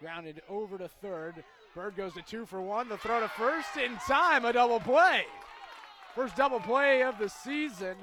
Grounded over to third. Bird goes to two for one. The throw to first in time. A double play. First double play of the season